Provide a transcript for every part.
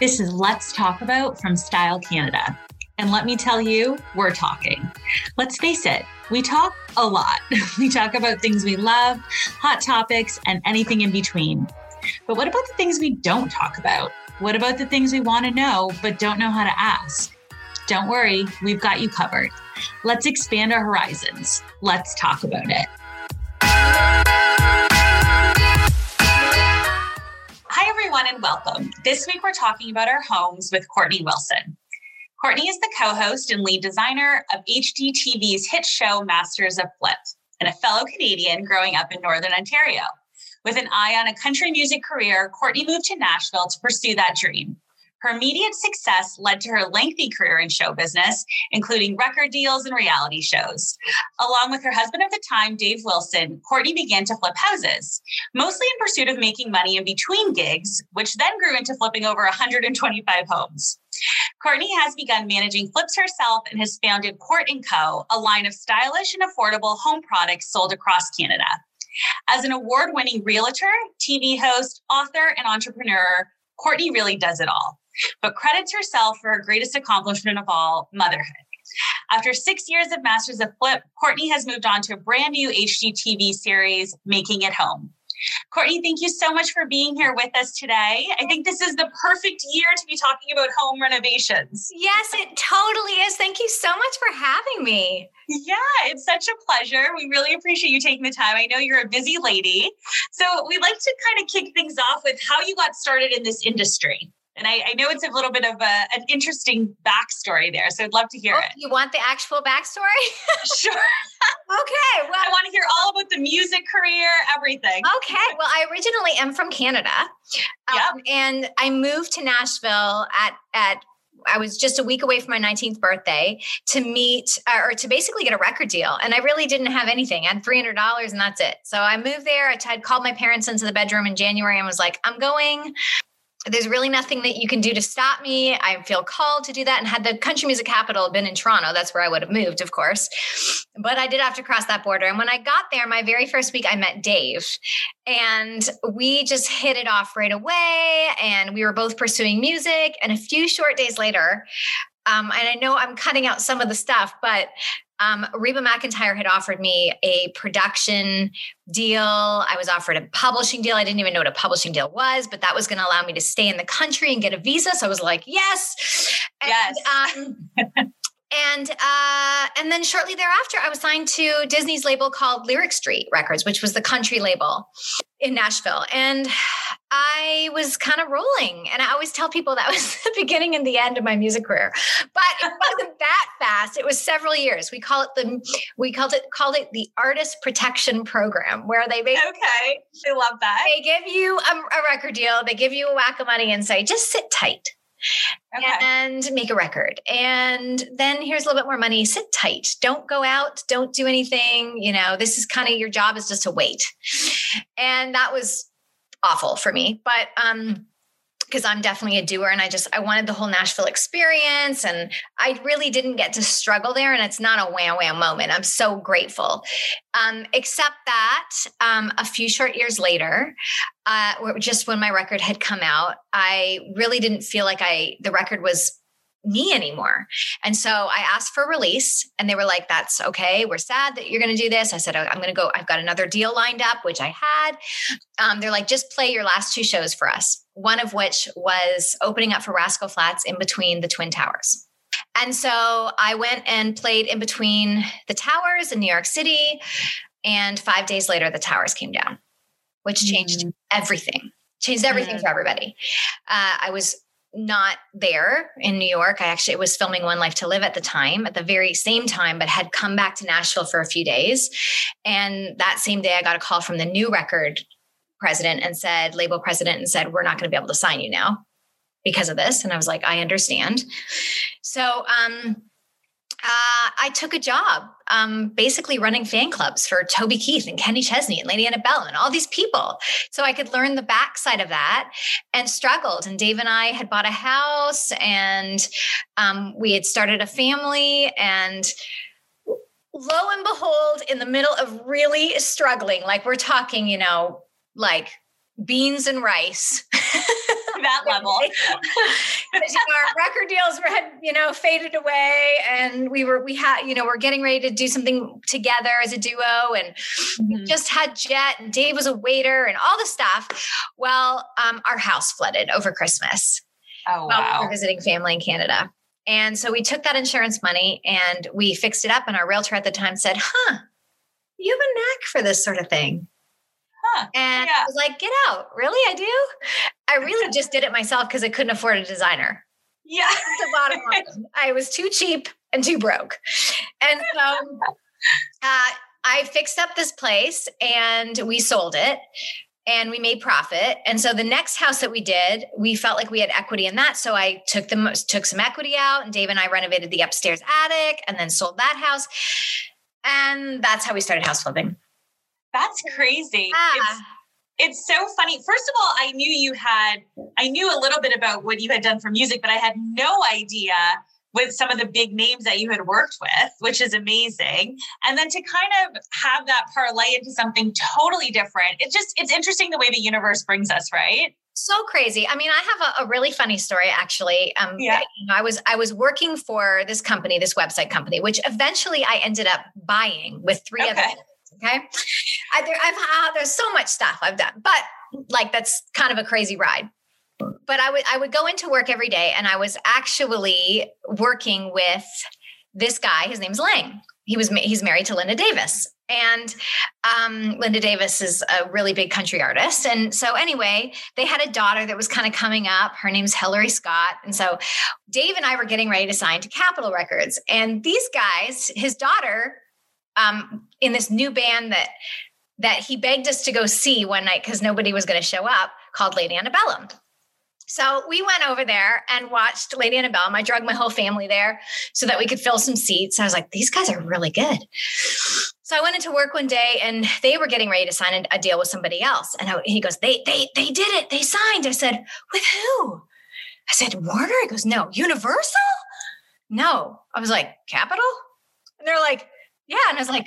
This is Let's Talk About from Style Canada. And let me tell you, we're talking. Let's face it, we talk a lot. We talk about things we love, hot topics, and anything in between. But what about the things we don't talk about? What about the things we want to know but don't know how to ask? Don't worry, we've got you covered. Let's expand our horizons. Let's talk about it. Hi, everyone, and welcome. This week we're talking about our homes with Kortney Wilson. Kortney is the co host and lead designer of HGTV's hit show Masters of Flip and a fellow Canadian growing up in Northern Ontario. With an eye on a country music career, Kortney moved to Nashville to pursue that dream. Her immediate success led to her lengthy career in show business, including record deals and reality shows. Along with her husband at the time, Dave Wilson, Kortney began to flip houses, mostly in pursuit of making money in between gigs, which then grew into flipping over 125 homes. Kortney has begun managing flips herself and has founded Kort & Co., a line of stylish and affordable home products sold across Canada. As an award winning realtor, TV host, author, and entrepreneur, Kortney really does it all, but credits herself for her greatest accomplishment of all motherhood. After six years of Masters of Flip, Kortney has moved on to a brand new HGTV series, Making It Home. Kortney, thank you so much for being here with us today. I think this is the perfect year to be talking about home renovations. Yes, it totally is. Thank you so much for having me. Yeah, it's such a pleasure. We really appreciate you taking the time. I know you're a busy lady. So, we'd like to kind of kick things off with how you got started in this industry. And I, I know it's a little bit of a, an interesting backstory there. So I'd love to hear Oh, it. You want the actual backstory? Sure. okay. Well, I want to hear all about the music career, everything. Okay. Well, I originally am from Canada. Um, And I moved to Nashville at, at, I was just a week away from my 19th birthday to meet uh, or to basically get a record deal. And I really didn't have anything. I had $300 and that's it. So I moved there. I had called my parents into the bedroom in January and was like, I'm going. There's really nothing that you can do to stop me. I feel called to do that. And had the country music capital been in Toronto, that's where I would have moved, of course. But I did have to cross that border. And when I got there, my very first week, I met Dave. And we just hit it off right away. And we were both pursuing music. And a few short days later, um, and I know I'm cutting out some of the stuff, but um, Reba McEntire had offered me a production deal. I was offered a publishing deal. I didn't even know what a publishing deal was, but that was going to allow me to stay in the country and get a visa. So I was like, yes. Yes. And, um, and uh, and then shortly thereafter, I was signed to Disney's label called Lyric Street Records, which was the country label in Nashville. And I was kind of rolling. And I always tell people that was the beginning and the end of my music career. But it wasn't that fast. It was several years. We call it the we called it called it the artist protection program, where they basically Okay. I love that. they give you a, a record deal, they give you a whack of money and say, just sit tight Okay. and make a record. And then here's a little bit more money. Sit tight. Don't go out. Don't do anything. You know, this is kind of your job is just to wait. And that was awful for me. But um because I'm definitely a doer and I just I wanted the whole Nashville experience and I really didn't get to struggle there and it's not a wham wham moment. I'm so grateful. Um, except that um, a few short years later, uh, just when my record had come out, I really didn't feel like I the record was me anymore. And so I asked for release and they were like, that's okay. We're sad that you're going to do this. I said, I'm going to go. I've got another deal lined up, which I had. Um, they're like, just play your last two shows for us. One of which was opening up for Rascal Flatts in between the Twin Towers. And so I went and played in between the towers in New York City. And five days later, the towers came down, which changed mm. everything, changed everything mm. for everybody. Uh, I was not there in New York. I actually was filming One Life to Live at the time, at the very same time, but had come back to Nashville for a few days. And that same day, I got a call from the new record president and said, label president, and said, We're not going to be able to sign you now because of this. And I was like, I understand. So, um, uh, I took a job um, basically running fan clubs for Toby Keith and Kenny Chesney and Lady Antebellum and all these people. So I could learn the backside of that and struggled. And Dave and I had bought a house and um, we had started a family. And lo and behold, in the middle of really struggling, like we're talking, you know, like beans and rice. that level. you know, our record deals were had, you know, faded away and we were we had, you know, we're getting ready to do something together as a duo and mm-hmm. just had Jet and Dave was a waiter and all the stuff. Well, um, our house flooded over Christmas. Oh wow. We were visiting family in Canada. And so we took that insurance money and we fixed it up. And our realtor at the time said, huh, you have a knack for this sort of thing. Huh, and yeah. I was like, get out. Really? I do? I really just did it myself because I couldn't afford a designer. Yeah. the bottom line. I was too cheap and too broke. And so uh, I fixed up this place and we sold it and we made profit. And so the next house that we did, we felt like we had equity in that. So I took them took some equity out and Dave and I renovated the upstairs attic and then sold that house. And that's how we started house flipping. That's crazy. Yeah. It's, it's so funny. First of all, I knew you had, I knew a little bit about what you had done for music, but I had no idea with some of the big names that you had worked with, which is amazing. And then to kind of have that parlay into something totally different, it's just, it's interesting the way the universe brings us, right? so crazy. I mean, I have a, a really funny story actually. Um, yeah. You know, I was I was working for this company, this website company, which eventually I ended up buying with three okay. other Okay. I, there, I've uh, there's so much stuff I've done, but like that's kind of a crazy ride. But I would I would go into work every day, and I was actually working with this guy. His name's Lang. He was he's married to Linda Davis, and um, Linda Davis is a really big country artist. And so, anyway, they had a daughter that was kind of coming up. Her name's Hillary Scott. And so, Dave and I were getting ready to sign to Capitol Records. And these guys, his daughter um, in this new band that that he begged us to go see one night because nobody was going to show up called Lady Antebellum. So we went over there and watched Lady Antebellum. I drug my whole family there so that we could fill some seats. I was like, these guys are really good. So I went into work one day and they were getting ready to sign a deal with somebody else. And I, he goes, they, they, they did it. They signed. I said, with who? I said, Warner. He goes, no, Universal? No. I was like, Capitol? And they're like, yeah. And I was like,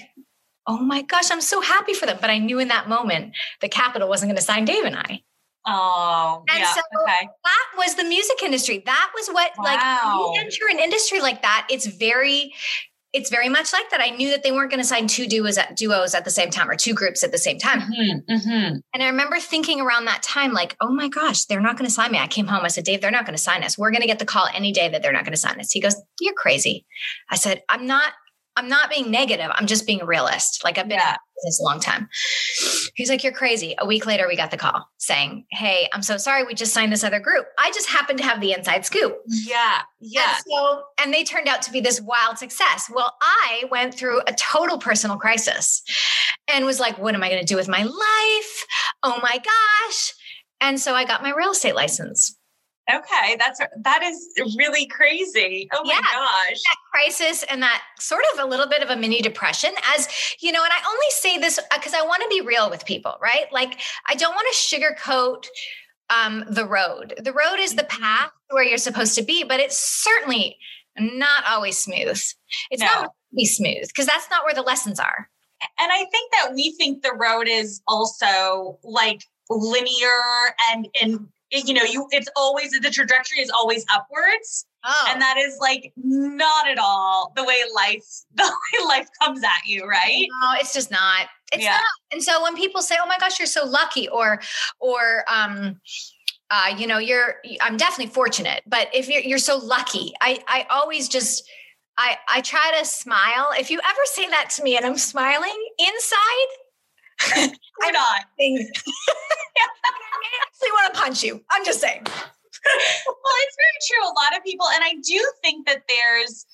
oh my gosh, I'm so happy for them. But I knew in that moment the Capitol wasn't going to sign Dave and I. Oh, and yeah, so okay. that was the music industry. That was what wow. like you enter an industry like that. It's very, it's very much like that. I knew that they weren't going to sign two duos at duos at the same time or two groups at the same time. Mm-hmm, mm-hmm. And I remember thinking around that time, like, oh my gosh, they're not going to sign me. I came home. I said, Dave, they're not going to sign us. We're going to get the call any day that they're not going to sign us. He goes, you're crazy. I said, I'm not I'm not being negative. I'm just being a realist. Like I've been yeah. in this a long time. He's like, You're crazy. A week later, we got the call saying, Hey, I'm so sorry. We just signed this other group. I just happened to have the inside scoop. Yeah. Yeah. And so, and they turned out to be this wild success. Well, I went through a total personal crisis and was like, What am I going to do with my life? Oh my gosh. And so I got my real estate license. Okay, that's that is really crazy. Oh my yeah, gosh. That crisis and that sort of a little bit of a mini depression as, you know, and I only say this because uh, I want to be real with people, right? Like I don't want to sugarcoat um the road. The road is the mm-hmm. path where you're supposed to be, but it's certainly not always smooth. It's no. not be smooth because that's not where the lessons are. And I think that we think the road is also like linear and and you know, you it's always the trajectory is always upwards. Oh. And that is like not at all the way life the way life comes at you, right? No, it's just not. It's yeah. not. And so when people say, "Oh my gosh, you're so lucky," or or um uh, you know, you're I'm definitely fortunate, but if you're you're so lucky, I I always just I I try to smile. If you ever say that to me and I'm smiling inside, I'm not. I actually want to punch you. I'm just saying. well, it's very true. A lot of people, and I do think that there's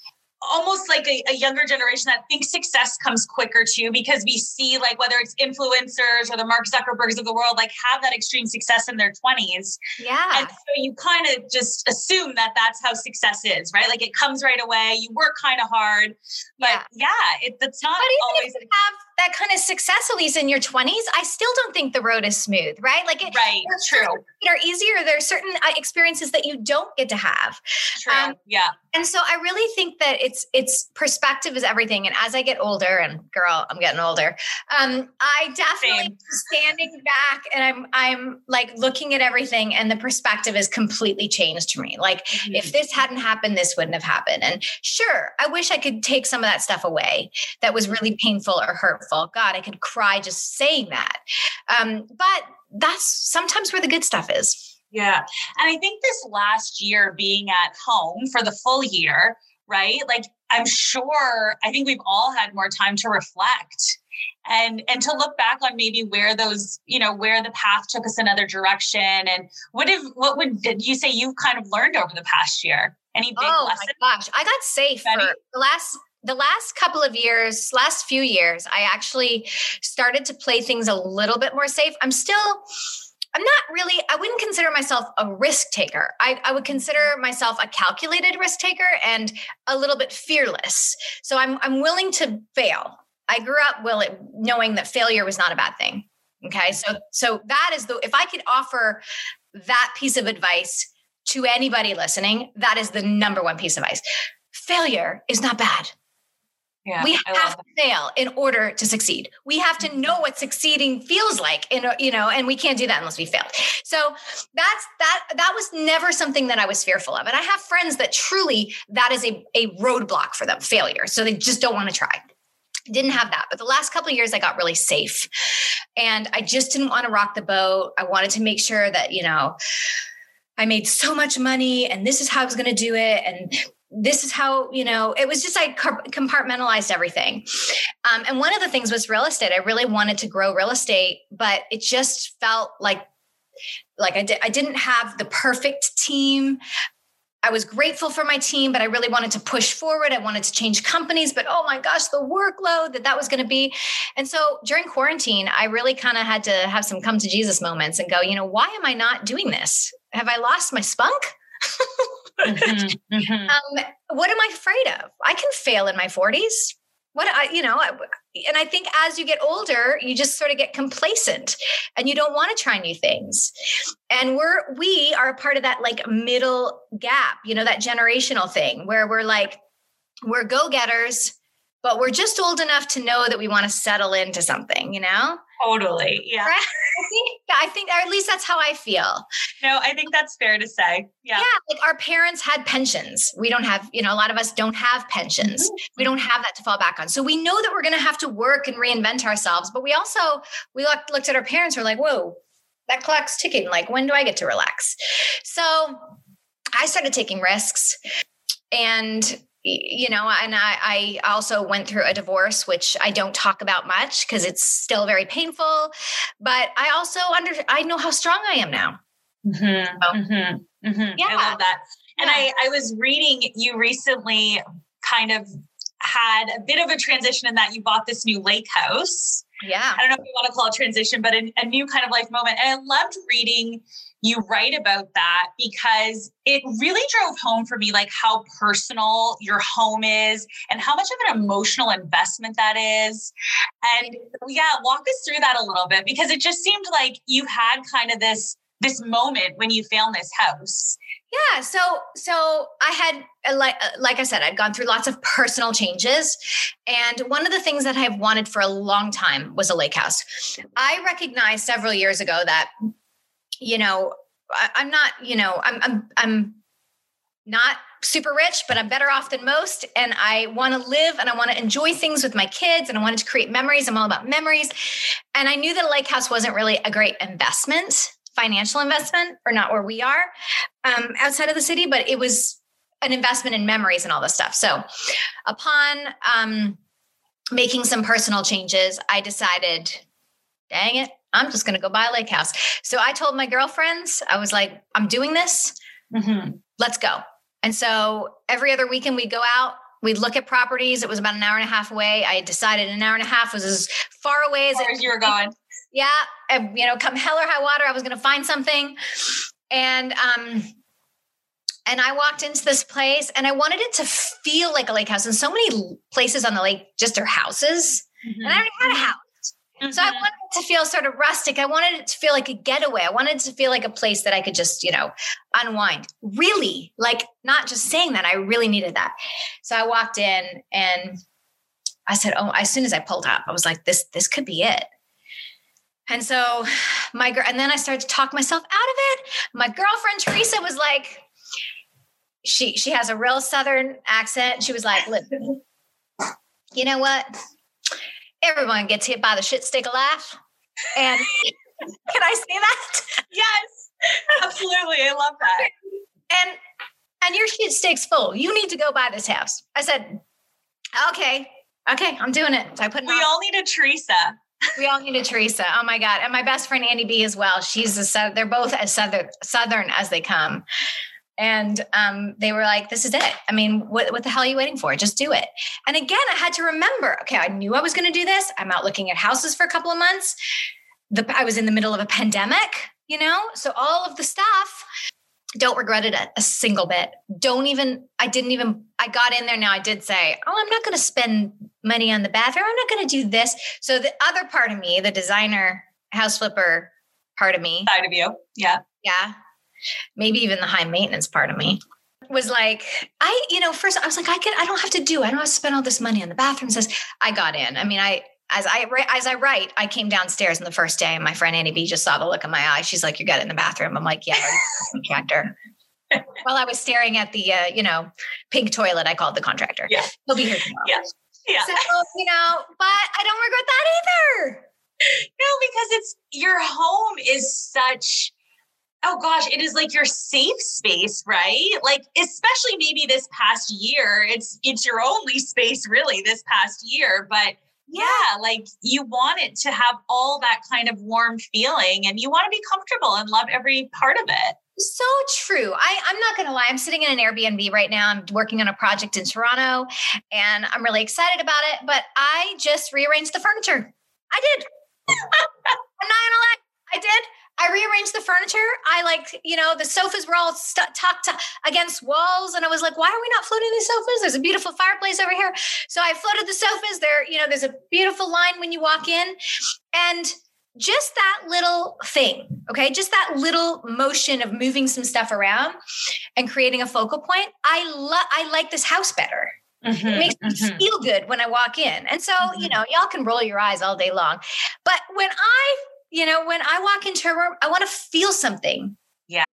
almost like a, a, younger generation that thinks success comes quicker too because we see like whether it's influencers or the mark zuckerbergs of the world like have that extreme success in their 20s yeah and so you kind of just assume that that's how success is right like it comes right away you work kind of hard but yeah, yeah it, it's not always have that kind of success, at least in your 20s, I still don't think the road is smooth, right? Like, it, right, true. That are easier. There are certain uh, experiences that you don't get to have. True. Um, yeah. And so I really think that it's it's perspective is everything. And as I get older, and girl, I'm getting older, um, I definitely standing back and I'm I'm like looking at everything, and the perspective is completely changed for me. Like, mm-hmm. if this hadn't happened, this wouldn't have happened. And sure, I wish I could take some of that stuff away that was really painful or hurtful God, I could cry just saying that. Um, but that's sometimes where the good stuff is. Yeah. And I think this last year being at home for the full year, right? Like I'm sure I think we've all had more time to reflect and and to look back on maybe where those you know where the path took us another direction and what if what would did you say you've kind of learned over the past year any big oh lessons? my gosh i got safe for the last the last couple of years, last few years, I actually started to play things a little bit more safe. I'm still, I'm not really, I wouldn't consider myself a risk taker. I, I would consider myself a calculated risk taker and a little bit fearless. So I'm, I'm willing to fail. I grew up will knowing that failure was not a bad thing. Okay. So, so that is the, if I could offer that piece of advice to anybody listening, that is the number one piece of advice. Failure is not bad. Yeah, we have to fail in order to succeed. We have to know what succeeding feels like, in, you know, and we can't do that unless we failed. So that's that. That was never something that I was fearful of. And I have friends that truly that is a a roadblock for them, failure. So they just don't want to try. Didn't have that, but the last couple years I got really safe, and I just didn't want to rock the boat. I wanted to make sure that you know. I made so much money and this is how I was going to do it. And this is how you know it was just i compartmentalized everything um, and one of the things was real estate i really wanted to grow real estate but it just felt like like i, I didn't have the perfect team I was grateful for my team, but I really wanted to push forward. I wanted to change companies, but oh my gosh, the workload that that was going to be. And so during quarantine, I really kind of had to have some come to Jesus moments and go, you know, why am I not doing this? Have I lost my spunk? mm-hmm, mm-hmm. Um, what am I afraid of? I can fail in my 40s. What I, you know, and I think as you get older, you just sort of get complacent and you don't want to try new things. And we're, we are a part of that like middle gap, you know, that generational thing where we're like, we're go getters, but we're just old enough to know that we want to settle into something, you know? Totally. Yeah. Right? I think, yeah, I think, or at least that's how I feel. No, I think that's fair to say. Yeah. Yeah. Like our parents had pensions. We don't have, you know, a lot of us don't have pensions. Mm-hmm. We don't have that to fall back on. So we know that we're going to have to work and reinvent ourselves. But we also, we looked, looked at our parents, we're like, whoa, that clock's ticking. Like, when do I get to relax? So I started taking risks. And you know and I, I also went through a divorce which i don't talk about much because it's still very painful but i also under i know how strong i am now mm-hmm, so, mm-hmm, mm-hmm. yeah. i love that and yeah. I, I was reading you recently kind of had a bit of a transition in that you bought this new lake house yeah i don't know if you want to call it transition but a, a new kind of life moment and i loved reading you write about that because it really drove home for me like how personal your home is and how much of an emotional investment that is. And yeah walk us through that a little bit because it just seemed like you had kind of this this moment when you found this house. Yeah so so i had uh, like uh, like i said i'd gone through lots of personal changes and one of the things that i've wanted for a long time was a lake house. I recognized several years ago that you know, I, I'm not, you know, I'm I'm I'm not super rich, but I'm better off than most. And I want to live and I want to enjoy things with my kids and I wanted to create memories. I'm all about memories. And I knew that a lake house wasn't really a great investment, financial investment, or not where we are um, outside of the city, but it was an investment in memories and all this stuff. So upon um, making some personal changes, I decided, dang it, I'm just going to go buy a lake house. So I told my girlfriends, I was like, I'm doing this. Mm-hmm. Let's go. And so every other weekend we'd go out, we'd look at properties. It was about an hour and a half away. I decided an hour and a half was as far away as, as, as you were going. Yeah. And, you know, come hell or high water, I was going to find something. And, um, and I walked into this place and I wanted it to feel like a lake house. And so many places on the lake just are houses. Mm-hmm. And I already had a house. Mm-hmm. So I wanted it to feel sort of rustic. I wanted it to feel like a getaway. I wanted it to feel like a place that I could just, you know, unwind. Really, like not just saying that, I really needed that. So I walked in and I said, "Oh, as soon as I pulled up, I was like, this this could be it." And so my girl, and then I started to talk myself out of it. My girlfriend Teresa was like, she she has a real southern accent. She was like, "Listen, you know what? Everyone gets hit by the shit stick of life. And can I say that? Yes, absolutely. I love that. And and your shit stick's full. You need to go buy this house. I said, okay, okay, I'm doing it. So I put. We all need a Teresa. We all need a Teresa. Oh my god! And my best friend Andy B as well. She's a they're both as southern southern as they come. And um, they were like, this is it. I mean, what, what the hell are you waiting for? Just do it. And again, I had to remember, okay, I knew I was going to do this. I'm out looking at houses for a couple of months. The, I was in the middle of a pandemic, you know? So all of the stuff, don't regret it a, a single bit. Don't even, I didn't even, I got in there now. I did say, oh, I'm not going to spend money on the bathroom. I'm not going to do this. So the other part of me, the designer, house flipper part of me, side of you. Yeah. Yeah maybe even the high maintenance part of me was like i you know first i was like i can i don't have to do i don't have to spend all this money on the bathroom says i got in. I mean i as i as i write i came downstairs on the first day and my friend annie b just saw the look in my eye. She's like you got it in the bathroom. I'm like yeah contractor. While i was staring at the uh, you know pink toilet i called the contractor. Yeah. He'll be here tomorrow. Yeah. Yeah. So you know but i don't regret that either. No because it's your home is such oh gosh, it is like your safe space, right? Like especially maybe this past year, it's it's your only space really this past year, but yeah, like you want it to have all that kind of warm feeling and you want to be comfortable and love every part of it. So true. I, I'm not going to lie. I'm sitting in an Airbnb right now. I'm working on a project in Toronto and I'm really excited about it, but I just rearranged the furniture. I did. I'm not going to lie. I did. I rearranged the furniture. I like, you know, the sofas were all st- tucked against walls. And I was like, why are we not floating these sofas? There's a beautiful fireplace over here. So I floated the sofas there. You know, there's a beautiful line when you walk in. And just that little thing, okay, just that little motion of moving some stuff around and creating a focal point. I love, I like this house better. Mm-hmm, it makes mm-hmm. me feel good when I walk in. And so, mm-hmm. you know, y'all can roll your eyes all day long. But when I you know, when I walk into a room, I want to feel something. Yeah.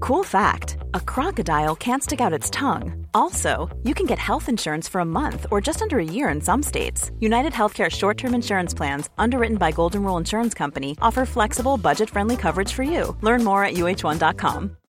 Cool fact a crocodile can't stick out its tongue. Also, you can get health insurance for a month or just under a year in some states. United Healthcare short term insurance plans, underwritten by Golden Rule Insurance Company, offer flexible, budget friendly coverage for you. Learn more at uh1.com.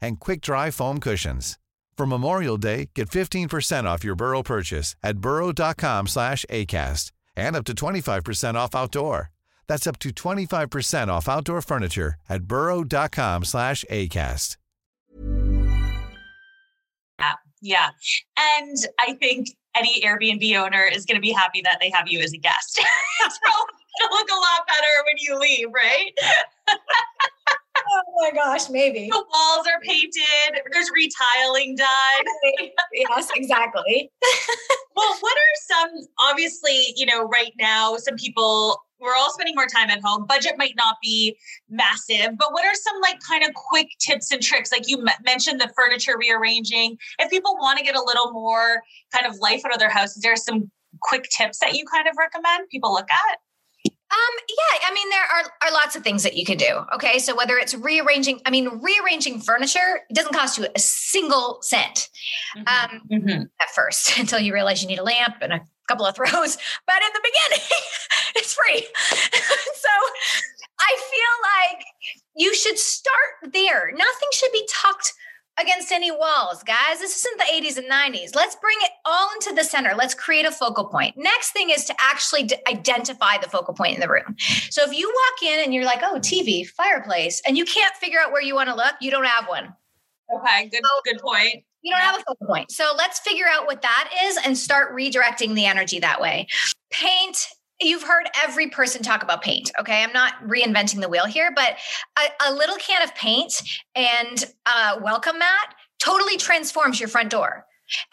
and quick-dry foam cushions. For Memorial Day, get 15% off your Burrow purchase at burrow.com slash ACAST and up to 25% off outdoor. That's up to 25% off outdoor furniture at burrow.com slash ACAST. Yeah, yeah. And I think any Airbnb owner is going to be happy that they have you as a guest. it's probably going to look a lot better when you leave, right? oh my gosh, maybe. The walls are painted, there's retiling done. yes, exactly. well, what are some, obviously, you know, right now, some people we're all spending more time at home. Budget might not be massive, but what are some like kind of quick tips and tricks? Like you mentioned the furniture rearranging. If people want to get a little more kind of life out of their house, is there some quick tips that you kind of recommend people look at? Um, yeah, I mean, there are, are lots of things that you can do. Okay. So whether it's rearranging, I mean, rearranging furniture, it doesn't cost you a single cent mm-hmm. Um, mm-hmm. at first until you realize you need a lamp and a couple of throws. But in the beginning, it's free. so I feel like you should start there. Nothing should be tucked against any walls, guys. This isn't the 80s and 90s. Let's bring it all into the center. Let's create a focal point. Next thing is to actually d- identify the focal point in the room. So if you walk in and you're like, oh, TV, fireplace, and you can't figure out where you want to look, you don't have one. Okay, good, so, good point. You don't have a focal point. So let's figure out what that is and start redirecting the energy that way. Paint You've heard every person talk about paint. Okay. I'm not reinventing the wheel here, but a, a little can of paint and a welcome mat totally transforms your front door.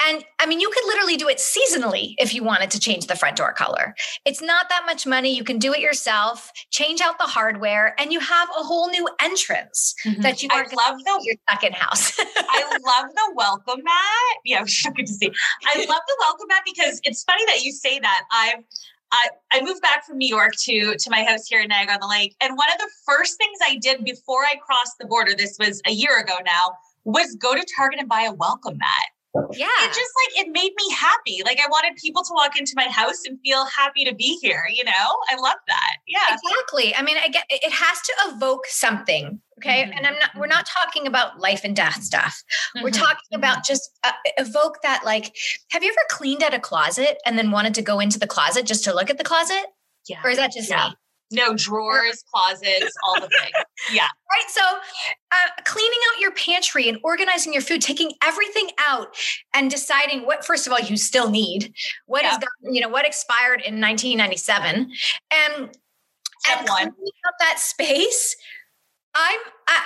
And I mean, you could literally do it seasonally if you wanted to change the front door color. It's not that much money. You can do it yourself, change out the hardware, and you have a whole new entrance mm-hmm. that you are love the your second house. I love the welcome mat. Yeah, good to see. I love the welcome mat because it's funny that you say that. I've I, I moved back from New York to to my house here in Niagara on the Lake, and one of the first things I did before I crossed the border, this was a year ago now, was go to Target and buy a welcome mat. Yeah. It just like it made me happy. Like I wanted people to walk into my house and feel happy to be here, you know? I love that. Yeah. Exactly. I mean, I get it has to evoke something. Okay. Mm-hmm. And I'm not, we're not talking about life and death stuff. Mm-hmm. We're talking about mm-hmm. just uh, evoke that. Like, have you ever cleaned out a closet and then wanted to go into the closet just to look at the closet? Yeah. Or is that just yeah. me? No drawers, closets, all the things. Yeah. Right. So, uh, cleaning out your pantry and organizing your food, taking everything out and deciding what, first of all, you still need, what yeah. is, you know, what expired in 1997, and Step and one. cleaning up that space. I'm. I,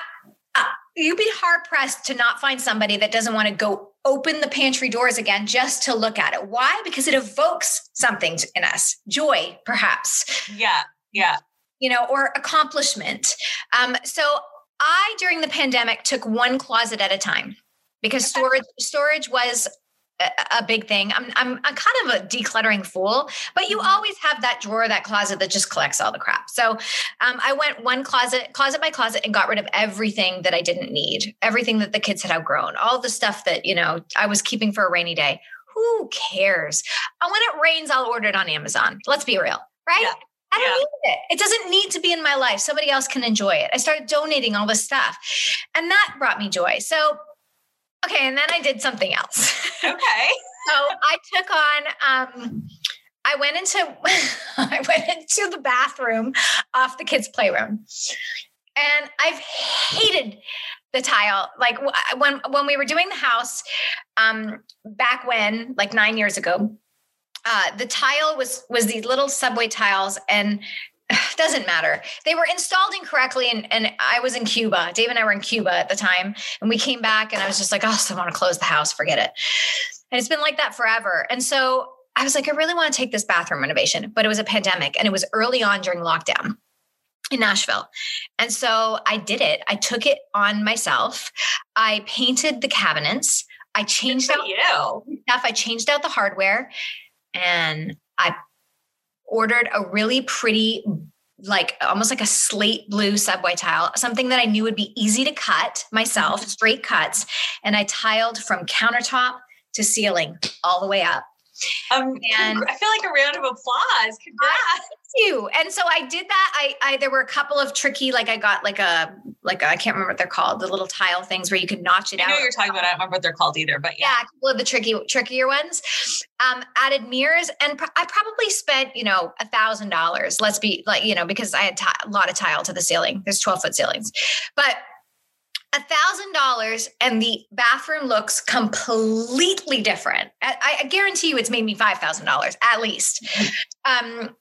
uh, you'd be hard pressed to not find somebody that doesn't want to go open the pantry doors again just to look at it. Why? Because it evokes something in us, joy, perhaps. Yeah. Yeah. You know, or accomplishment. Um, so I, during the pandemic, took one closet at a time because storage storage was a, a big thing. I'm, I'm I'm kind of a decluttering fool, but you mm-hmm. always have that drawer, that closet that just collects all the crap. So um, I went one closet, closet by closet, and got rid of everything that I didn't need, everything that the kids had outgrown, all the stuff that you know I was keeping for a rainy day. Who cares? And when it rains, I'll order it on Amazon. Let's be real, right? Yeah. I don't yeah. need it. It doesn't need to be in my life. Somebody else can enjoy it. I started donating all this stuff. And that brought me joy. So, okay. And then I did something else. Okay. so I took on, um, I went into I went into the bathroom off the kids' playroom. And I've hated the tile. Like when when we were doing the house um back when, like nine years ago, uh, the tile was was these little subway tiles and doesn't matter. They were installed incorrectly, and, and I was in Cuba. Dave and I were in Cuba at the time, and we came back, and I was just like, "Oh, so I want to close the house. Forget it." And it's been like that forever. And so I was like, "I really want to take this bathroom renovation," but it was a pandemic, and it was early on during lockdown in Nashville. And so I did it. I took it on myself. I painted the cabinets. I changed out you. stuff. I changed out the hardware and I ordered a really pretty like almost like a slate blue subway tile, something that I knew would be easy to cut myself, mm-hmm. straight cuts. And I tiled from countertop to ceiling all the way up. Um, and I feel like a round of applause. Congrats you. And so I did that. I, I there were a couple of tricky, like I got like a like I can't remember what they're called, the little tile things where you could notch it I out. I know you're talking about. I don't remember what they're called either, but yeah, yeah a couple of the tricky trickier ones. Um, added mirrors, and pr- I probably spent you know a thousand dollars. Let's be like you know because I had t- a lot of tile to the ceiling. There's 12 foot ceilings, but a thousand dollars and the bathroom looks completely different. I, I, guarantee you, it's made me five thousand dollars at least. Um,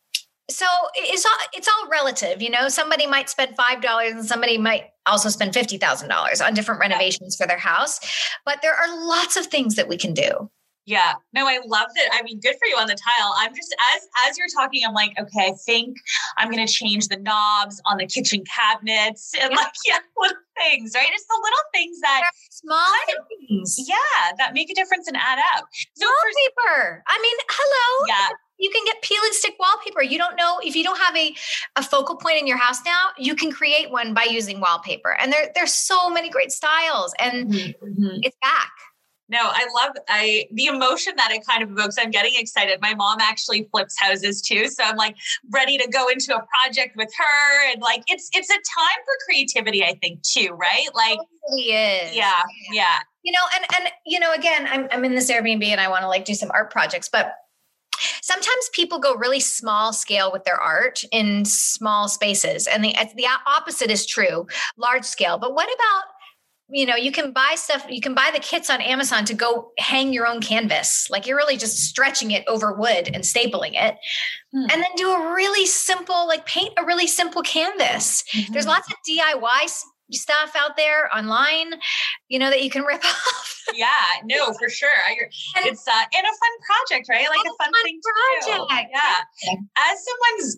so it's all it's all relative you know somebody might spend five dollars and somebody might also spend fifty thousand dollars on different renovations for their house but there are lots of things that we can do yeah. No i love it i mean good for you on the tile. I'm just as as you're talking i'm like okay i think i'm going to change the knobs on the kitchen cabinets. And yeah. like yeah little things right? It's the little things that small things. Yeah that make a difference and add up. So wallpaper i mean hello. Yeah. You can get peel and stick wallpaper. You don't know if you don't have a, a focal point in your house now, you can create one by using wallpaper. And there, there's so many great styles and mm-hmm. it's back. No, I love I the emotion that it kind of evokes. I'm getting excited. My mom actually flips houses too, so I'm like ready to go into a project with her, and like it's it's a time for creativity. I think too, right? Like it really is. Yeah, yeah. You know, and and you know, again, I'm I'm in this Airbnb and I want to like do some art projects, but sometimes people go really small scale with their art in small spaces and the the opposite is true large scale but what about you know you can buy stuff you can buy the kits on amazon to go hang your own canvas like you're really just stretching it over wood and stapling it hmm. and then do a really simple like paint a really simple canvas mm-hmm. there's lots of diy stuff out there online, you know, that you can rip off. yeah, no, for sure. I, it's uh, and a fun project, right? Like a fun, fun thing project. to do. Yeah. As someone's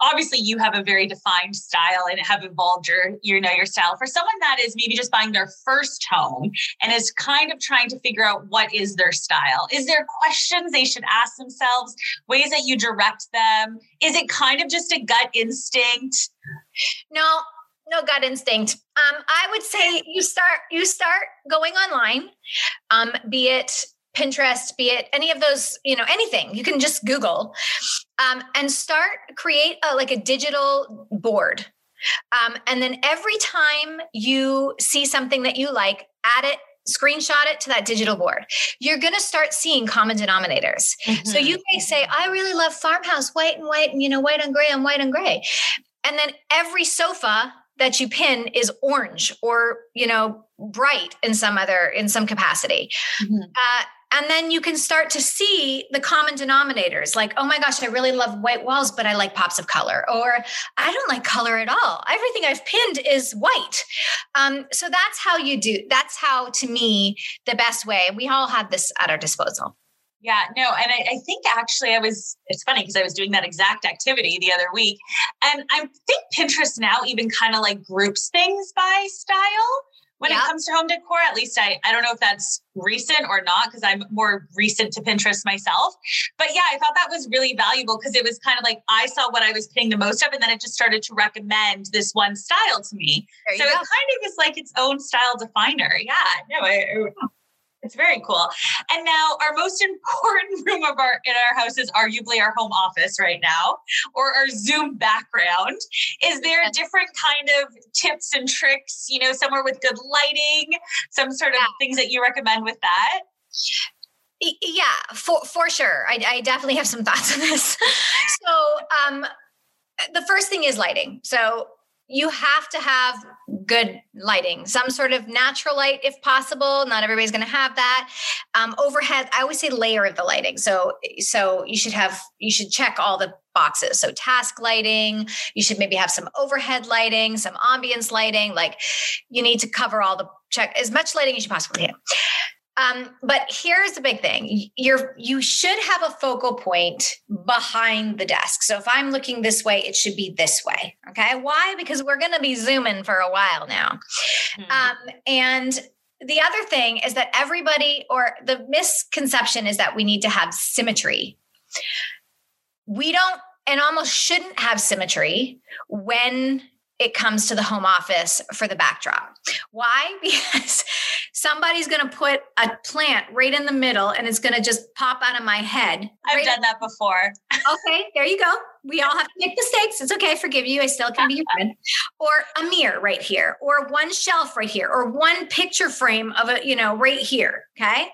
obviously you have a very defined style and have evolved your you know your style. For someone that is maybe just buying their first home and is kind of trying to figure out what is their style, is there questions they should ask themselves? Ways that you direct them? Is it kind of just a gut instinct? No, no gut instinct. Um, I would say you start you start going online, um, be it Pinterest, be it any of those, you know, anything. You can just Google um, and start create a, like a digital board. Um, and then every time you see something that you like, add it screenshot it to that digital board. You're going to start seeing common denominators. Mm-hmm. So you may say, I really love farmhouse, white and white, and you know, white and gray and white and gray. And then every sofa that you pin is orange or you know bright in some other in some capacity. Mm-hmm. uh, and then you can start to see the common denominators like oh my gosh i really love white walls but i like pops of color or i don't like color at all. Everything i've pinned is white. Um, so that's how you do that's how to me the best way we all have this at our disposal yeah, no, and I, I, think actually I was. It's funny because I was doing that exact activity the other week, and I think Pinterest now even kind of like groups things by style when it comes to home decor. At least I I don't know if that's recent or not because I'm more recent to Pinterest myself. But yeah, I thought that was really valuable because it was kind of like I saw what I was putting the most of, and then it just started to recommend this one style to me. So go. it kind of is like its own style definer. Yeah, no, I, I it's very cool. And now our most important room of our in our house is arguably our home office right now, or our Zoom background. Is there different kind of tips and tricks, you know, somewhere with good lighting, some sort of things that you recommend with that? Yeah, for for sure. I, I definitely have some thoughts on this. so um the first thing is lighting. So you have to have good lighting, some sort of natural light if possible. Not everybody's going to have that. Um, overhead, I always say layer of the lighting. So, so you should have you should check all the boxes. So task lighting, you should maybe have some overhead lighting, some ambience lighting. Like you need to cover all the check as much lighting as you possibly can. Um, but here's the big thing: you're you should have a focal point behind the desk. So if I'm looking this way, it should be this way. Okay, why? Because we're going to be zooming for a while now. Mm-hmm. Um, and the other thing is that everybody, or the misconception is that we need to have symmetry. We don't and almost shouldn't have symmetry when it comes to the home office for the backdrop. Why? Because somebody's going to put a plant right in the middle and it's going to just pop out of my head. I've right done that before. okay, there you go. We all have to make mistakes. It's okay. I forgive you. I still can be your friend. Or a mirror right here, or one shelf right here, or one picture frame of a, you know, right here. Okay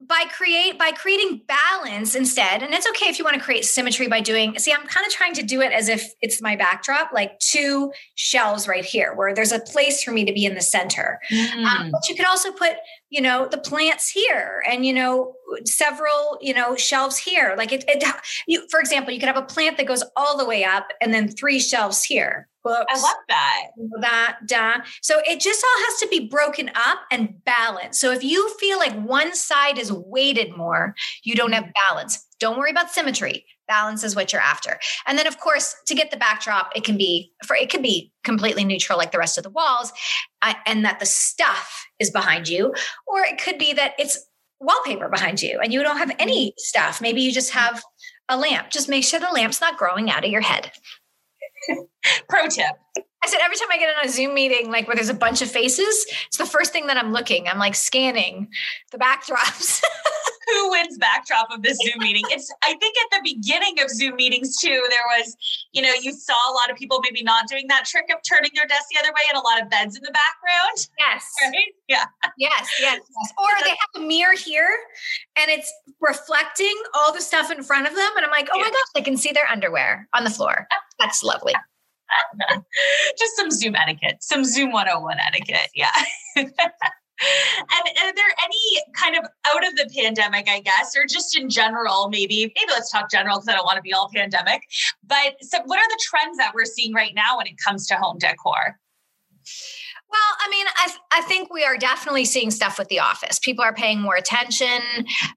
by create by creating balance instead and it's okay if you want to create symmetry by doing see i'm kind of trying to do it as if it's my backdrop like two shelves right here where there's a place for me to be in the center. Mm. um, but you could also put you know the plants here and you know several you know shelves here. Like it, it you, for example you could have a plant that goes all the way up and then three shelves here books. I love that. That, da. So it just all has to be broken up and balanced. So if you feel like one side is weighted more, you don't have balance. Don't worry about symmetry. Balance is what you're after. And then of course, to get the backdrop, it can be for it could be completely neutral like the rest of the walls uh, and that the stuff is behind you or it could be that it's wallpaper behind you and you don't have any stuff. Maybe you just have a lamp. Just make sure the lamp's not growing out of your head. Pro tip. I said every time I get in a Zoom meeting, like where there's a bunch of faces, it's the first thing that I'm looking. I'm like scanning the backdrops. Who wins backdrop of this Zoom meeting? It's I think at the beginning of Zoom meetings too, there was, you know, you saw a lot of people maybe not doing that trick of turning their desk the other way and a lot of beds in the background. Yes. Right? Yeah. Yes, yes, yes. Or they have a mirror here and it's reflecting all the stuff in front of them. And I'm like, oh my gosh, they can see their underwear on the floor. That's lovely. Just some Zoom etiquette, some Zoom 101 etiquette. Yeah. and are there any kind of out of the pandemic, I guess, or just in general, maybe, maybe let's talk general because I don't want to be all pandemic. But so what are the trends that we're seeing right now when it comes to home decor? Well, I mean, I, I think we are definitely seeing stuff with the office. People are paying more attention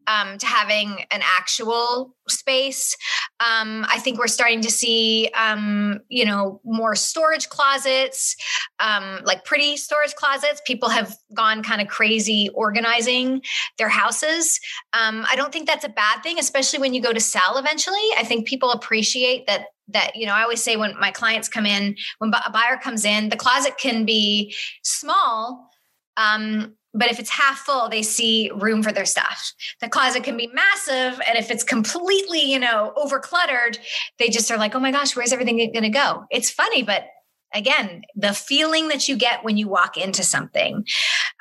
um, to having an actual space. Um, I think we're starting to see, um, you know, more storage closets, um, like pretty storage closets. People have gone kind of crazy organizing their houses. Um, I don't think that's a bad thing, especially when you go to sell eventually. I think people appreciate that that you know i always say when my clients come in when a buyer comes in the closet can be small um, but if it's half full they see room for their stuff. The closet can be massive and if it's completely you know over cluttered they just are like oh my gosh where's everything going to go? It's funny but again the feeling that you get when you walk into something.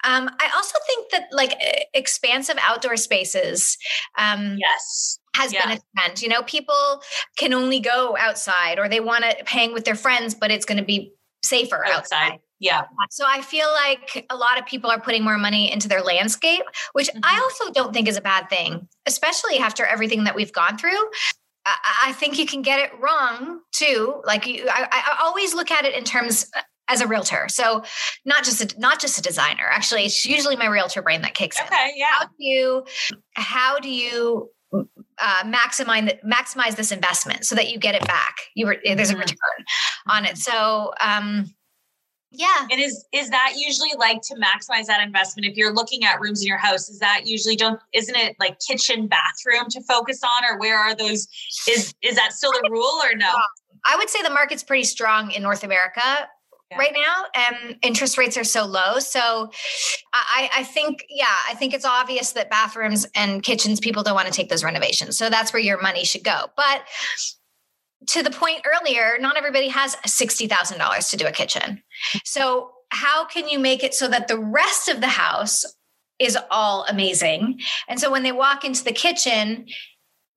Um, i also think that like expansive outdoor spaces um, yes has yeah. been a trend you know people can only go outside or they want to hang with their friends but it's going to be safer outside. outside. Yeah. So I feel like a lot of people are putting more money into their landscape, which mm-hmm. I also don't think is a bad thing, especially after everything that we've gone through. I, think you can get it wrong too. Like you, I, I always look at it in terms as a realtor. So not just a, not just a designer. Actually, it's usually my realtor brain that kicks okay, in. Okay, yeah. How do you how do you uh, maximize maximize this investment so that you get it back? You re- there's a mm-hmm. return on it. So um, yeah. And is is that usually like to maximize that investment if you're looking at rooms in your house is that usually don't isn't it like kitchen bathroom to focus on or where are those is is that still the rule or no? I would say the market's pretty strong in North America yeah. right now and interest rates are so low so I, I think yeah i think it's obvious that bathrooms and kitchens people don't want to take those renovations so that's where your money should go but to the point earlier, not everybody has $60,000 to do a kitchen. So, how can you make it so that the rest of the house is all amazing? And so when they walk into the kitchen,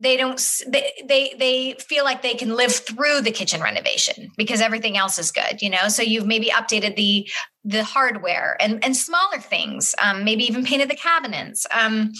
they don't they, they they feel like they can live through the kitchen renovation because everything else is good you know so you've maybe updated the the hardware and and smaller things um, maybe even painted the cabinets um,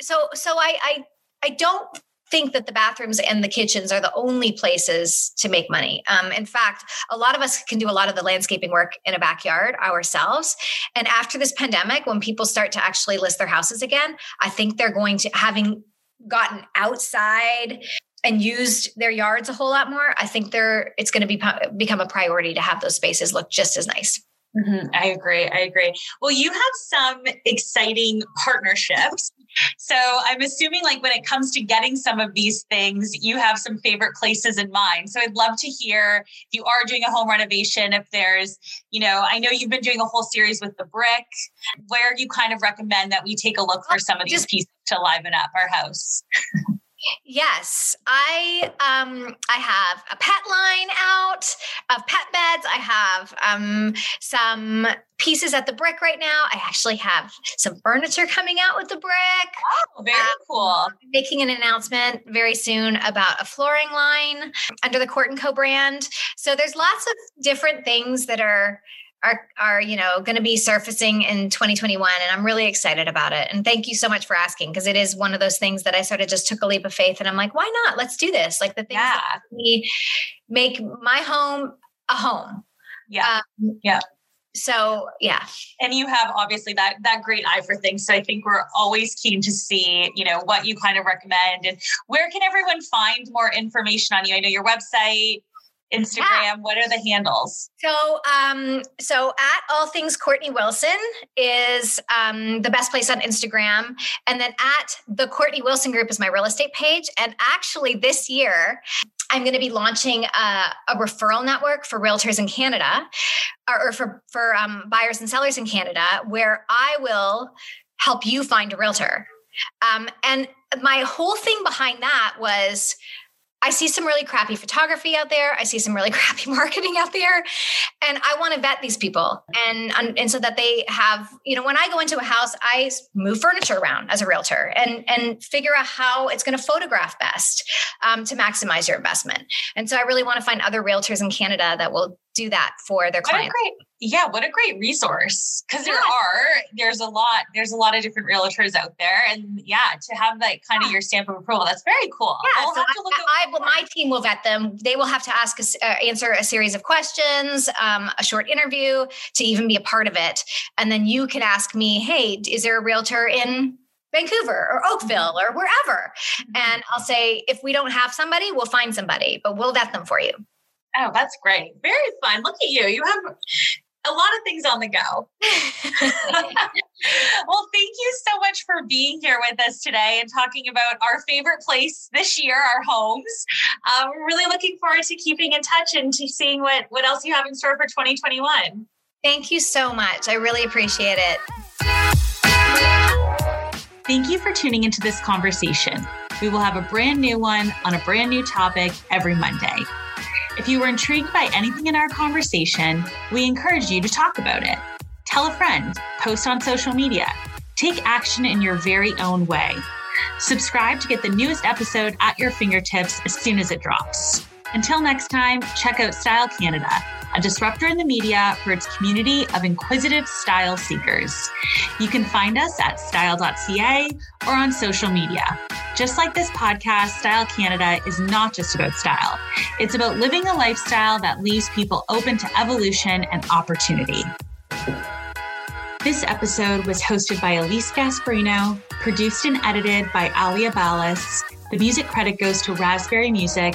so so i i i don't think that the bathrooms and the kitchens are the only places to make money. Um, in fact, a lot of us can do a lot of the landscaping work in a backyard ourselves. And after this pandemic, when people start to actually list their houses again, I think they're going to, having gotten outside and used their yards a whole lot more, I think they're it's going to be become a priority to have those spaces look just as nice. Mm-hmm. I agree. I agree. Well, you have some exciting partnerships So I'm assuming like when it comes to getting some of these things, you have some favorite places in mind. So I'd love to hear if you are doing a home renovation, if there's, you know, I know you've been doing a whole series with the brick, where you kind of recommend that we take a look for some of these pieces to liven up our house. Yes, I um I have a pet line out of pet beds. I have um some pieces at the brick right now. I actually have some furniture coming out with the brick. Oh, very um, cool. making an announcement very soon about a flooring line under the Kort and Co brand. So there's lots of different things that are are are you know going to be surfacing in 2021 and i'm really excited about it. And thank you so much for asking because it is one of those things that i sort of just took a leap of faith and i'm like why not? Let's do this. Like the things yeah. that me make my home a home. Yeah. Um, yeah. so yeah. And you have obviously that that great eye for things so i think we're always keen to see you know what you kind of recommend and where can everyone find more information on you? I know your website Instagram? Yeah. What are the handles? So, um, so at all things Kortney Wilson is um, the best place on Instagram, and then at the Kortney Wilson Group is my real estate page. And actually, this year I'm going to be launching a, a, referral network for realtors in Canada, or, or for for um, buyers and sellers in Canada, where I will help you find a realtor. Um, and my whole thing behind that was I see some really crappy photography out there. I see some really crappy marketing out there. And I want to vet these people. And, and so that they have, you know, when I go into a house, I move furniture around as a realtor and, and figure out how it's going to photograph best um, to maximize your investment. And so I really want to find other realtors in Canada that will do that for their clients. What a great, yeah, what a great resource. Because there are, there's a lot, there's a lot of different realtors out there. And yeah, to have like kind of your stamp of approval, that's very cool. Yeah, will so I, I, well, my team will vet them. They will have to ask, a, uh, answer a series of questions, um, a short interview to even be a part of it. And then you can ask me, hey, is there a realtor in Vancouver or Oakville or wherever. Mm-hmm. And I'll say, if we don't have somebody, we'll find somebody, but we'll vet them for you. Oh, that's great. Very fun. Look at you. You have a lot of things on the go. well, thank you so much for being here with us today and talking about our favorite place this year, our homes. Uh, we're really looking forward to keeping in touch and to seeing what, what else you have in store for 2021. Thank you so much. I really appreciate it. Thank you for tuning into this conversation. We will have a brand new one on a brand new topic every Monday. If you were intrigued by anything in our conversation, we encourage you to talk about it. Tell a friend, post on social media, take action in your very own way. Subscribe to get the newest episode at your fingertips as soon as it drops. Until next time, check out Style Canada, a disruptor in the media for its community of inquisitive style seekers. You can find us at style.ca or on social media. Just like this podcast, Style Canada is not just about style. It's about living a lifestyle that leaves people open to evolution and opportunity. This episode was hosted by Elise Gasparino, produced and edited by Alia Ballas. The music credit goes to Raspberry Music